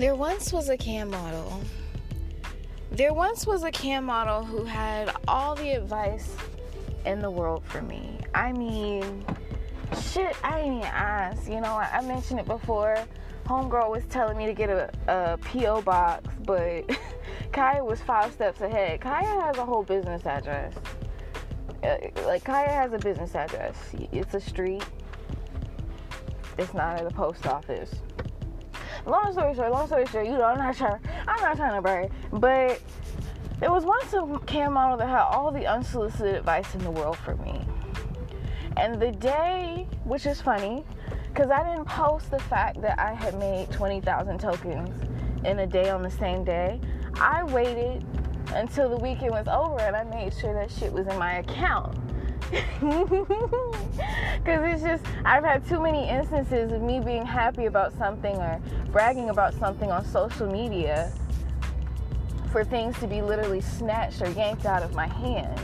There once was a cam model. There once was a cam model who had all the advice in the world for me. I mean, shit, I didn't even ask. You know, I, mentioned it before. Homegirl was telling me to get a, a P.O. box, but Khaya was five steps ahead. Khaya has a whole business address. Uh, like, Khaya has a business address. It's a street, it's not at the post office long story short, long story short, you know, I'm not trying, I'm not trying to brag, but there was once a cam model that had all the unsolicited advice in the world for me. And the day, which is funny, because I didn't post the fact that I had made 20,000 tokens in a day on the same day. I waited until the weekend was over and I made sure that shit was in my account. Because it's just, I've had too many instances of me being happy about something or bragging about something on social media for things to be literally snatched or yanked out of my hand.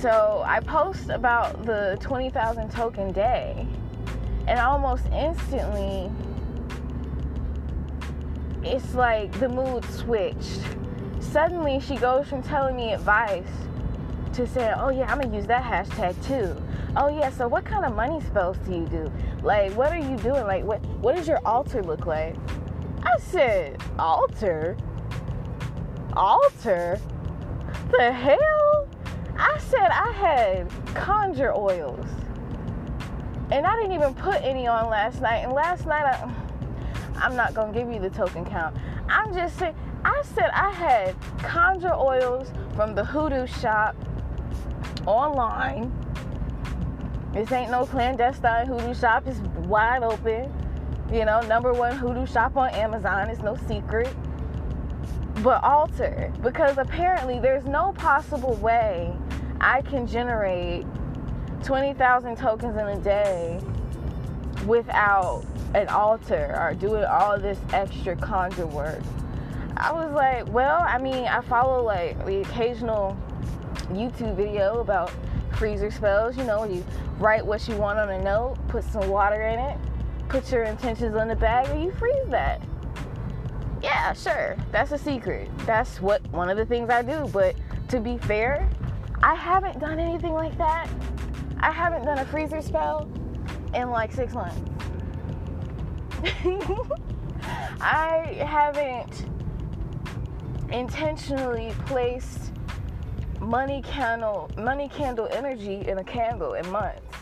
So I post about the 20,000 token day, and almost instantly, it's like the mood switched. Suddenly, she goes from telling me advice to saying, oh yeah, I'm gonna use that hashtag too. Oh yeah, so what kind of money spells do you do? Like, what are you doing? Like, what what does your altar look like? I said, altar? Altar? The hell? I said I had conjure oils. And I didn't even put any on last night. And last night I I'm not gonna give you the token count. I'm just saying I said I had conjure oils from the hoodoo shop online. This ain't no clandestine hoodoo shop. It's wide open. You know, number one hoodoo shop on Amazon. It's no secret. But altar, because apparently there's no possible way I can generate 20,000 tokens in a day without an altar or doing all this extra conjure work. I was like, well, I mean, I follow like the occasional YouTube video about freezer spells. You know, you write what you want on a note, put some water in it, put your intentions on the bag, and you freeze that. Yeah, sure. That's a secret. That's what one of the things I do. But to be fair, I haven't done anything like that. I haven't done a freezer spell in like six months. I haven't intentionally placed money candle money candle energy in a candle in months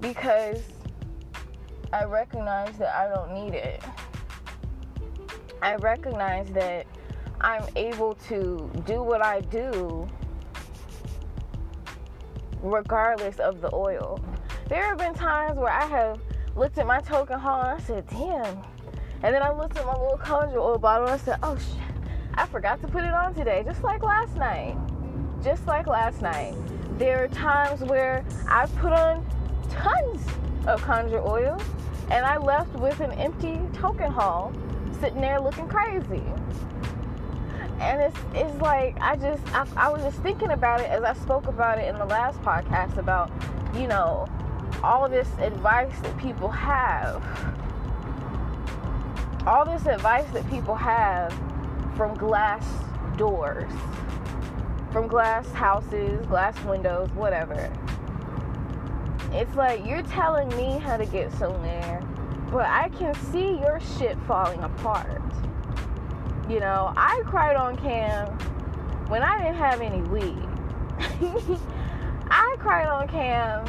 because I recognize that I don't need it. I recognize that I'm able to do what I do regardless of the oil. There have been times where I have looked at my token haul and I said, damn. And then I looked at my little conjure oil bottle and I said, oh shit, I forgot to put it on today, just like last night just like last night, there are times where I put on tons of conjure oil and I left with an empty token haul sitting there looking crazy. And it's, it's like, I just, I, I was just thinking about it as I spoke about it in the last podcast about, you know, all this advice that people have. All this advice that people have from glass doors from glass houses, glass windows, whatever. It's like you're telling me how to get somewhere, but I can see your shit falling apart. You know, I cried on cam when I didn't have any weed. I cried on cam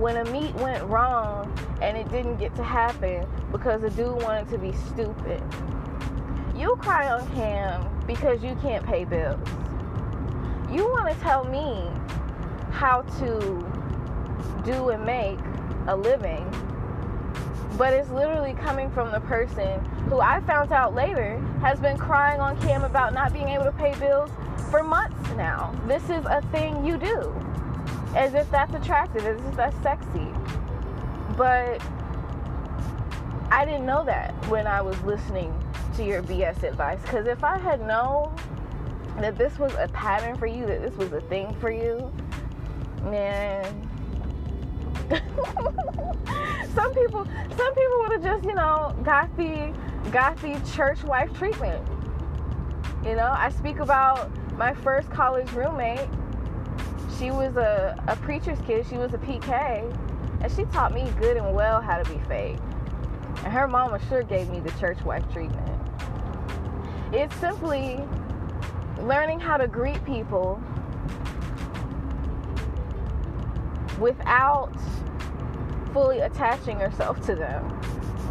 when a meet went wrong and it didn't get to happen because the dude wanted to be stupid. You cry on cam because you can't pay bills you want to tell me how to do and make a living, but it's literally coming from the person who I found out later has been crying on cam about not being able to pay bills for months now. This is a thing you do. As if that's attractive, as if that's sexy. But I didn't know that when I was listening to your BS advice. Because if I had known that this was a pattern for you, that this was a thing for you, man. Some people, some people would have just, you know, got the got the church wife treatment. You know, I speak about my first college roommate. She was a, a preacher's kid. She was a PK, and she taught me good and well how to be fake. And her mama sure gave me the church wife treatment. It's simply learning how to greet people without fully attaching yourself to them.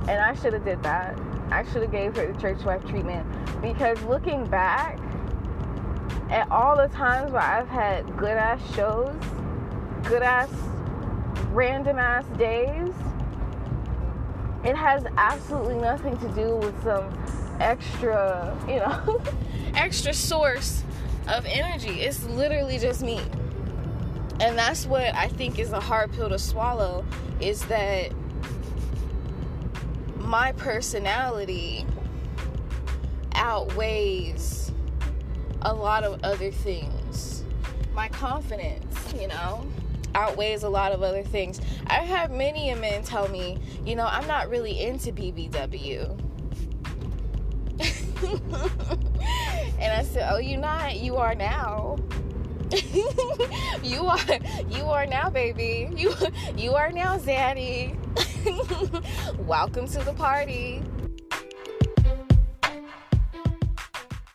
And I should have did that. I should have gave her the church wife treatment because looking back at all the times where I've had good ass shows, good ass random ass days, it has absolutely nothing to do with some extra, you know, extra source of energy. It's literally just me. And that's what I think is a hard pill to swallow is that my personality outweighs a lot of other things. My confidence, you know, outweighs a lot of other things. I've had many a men tell me, you know, I'm not really into BBW. and I said, Oh, you not? You are now. you are you are now, baby. You you are now, Zaddy. Welcome to the party.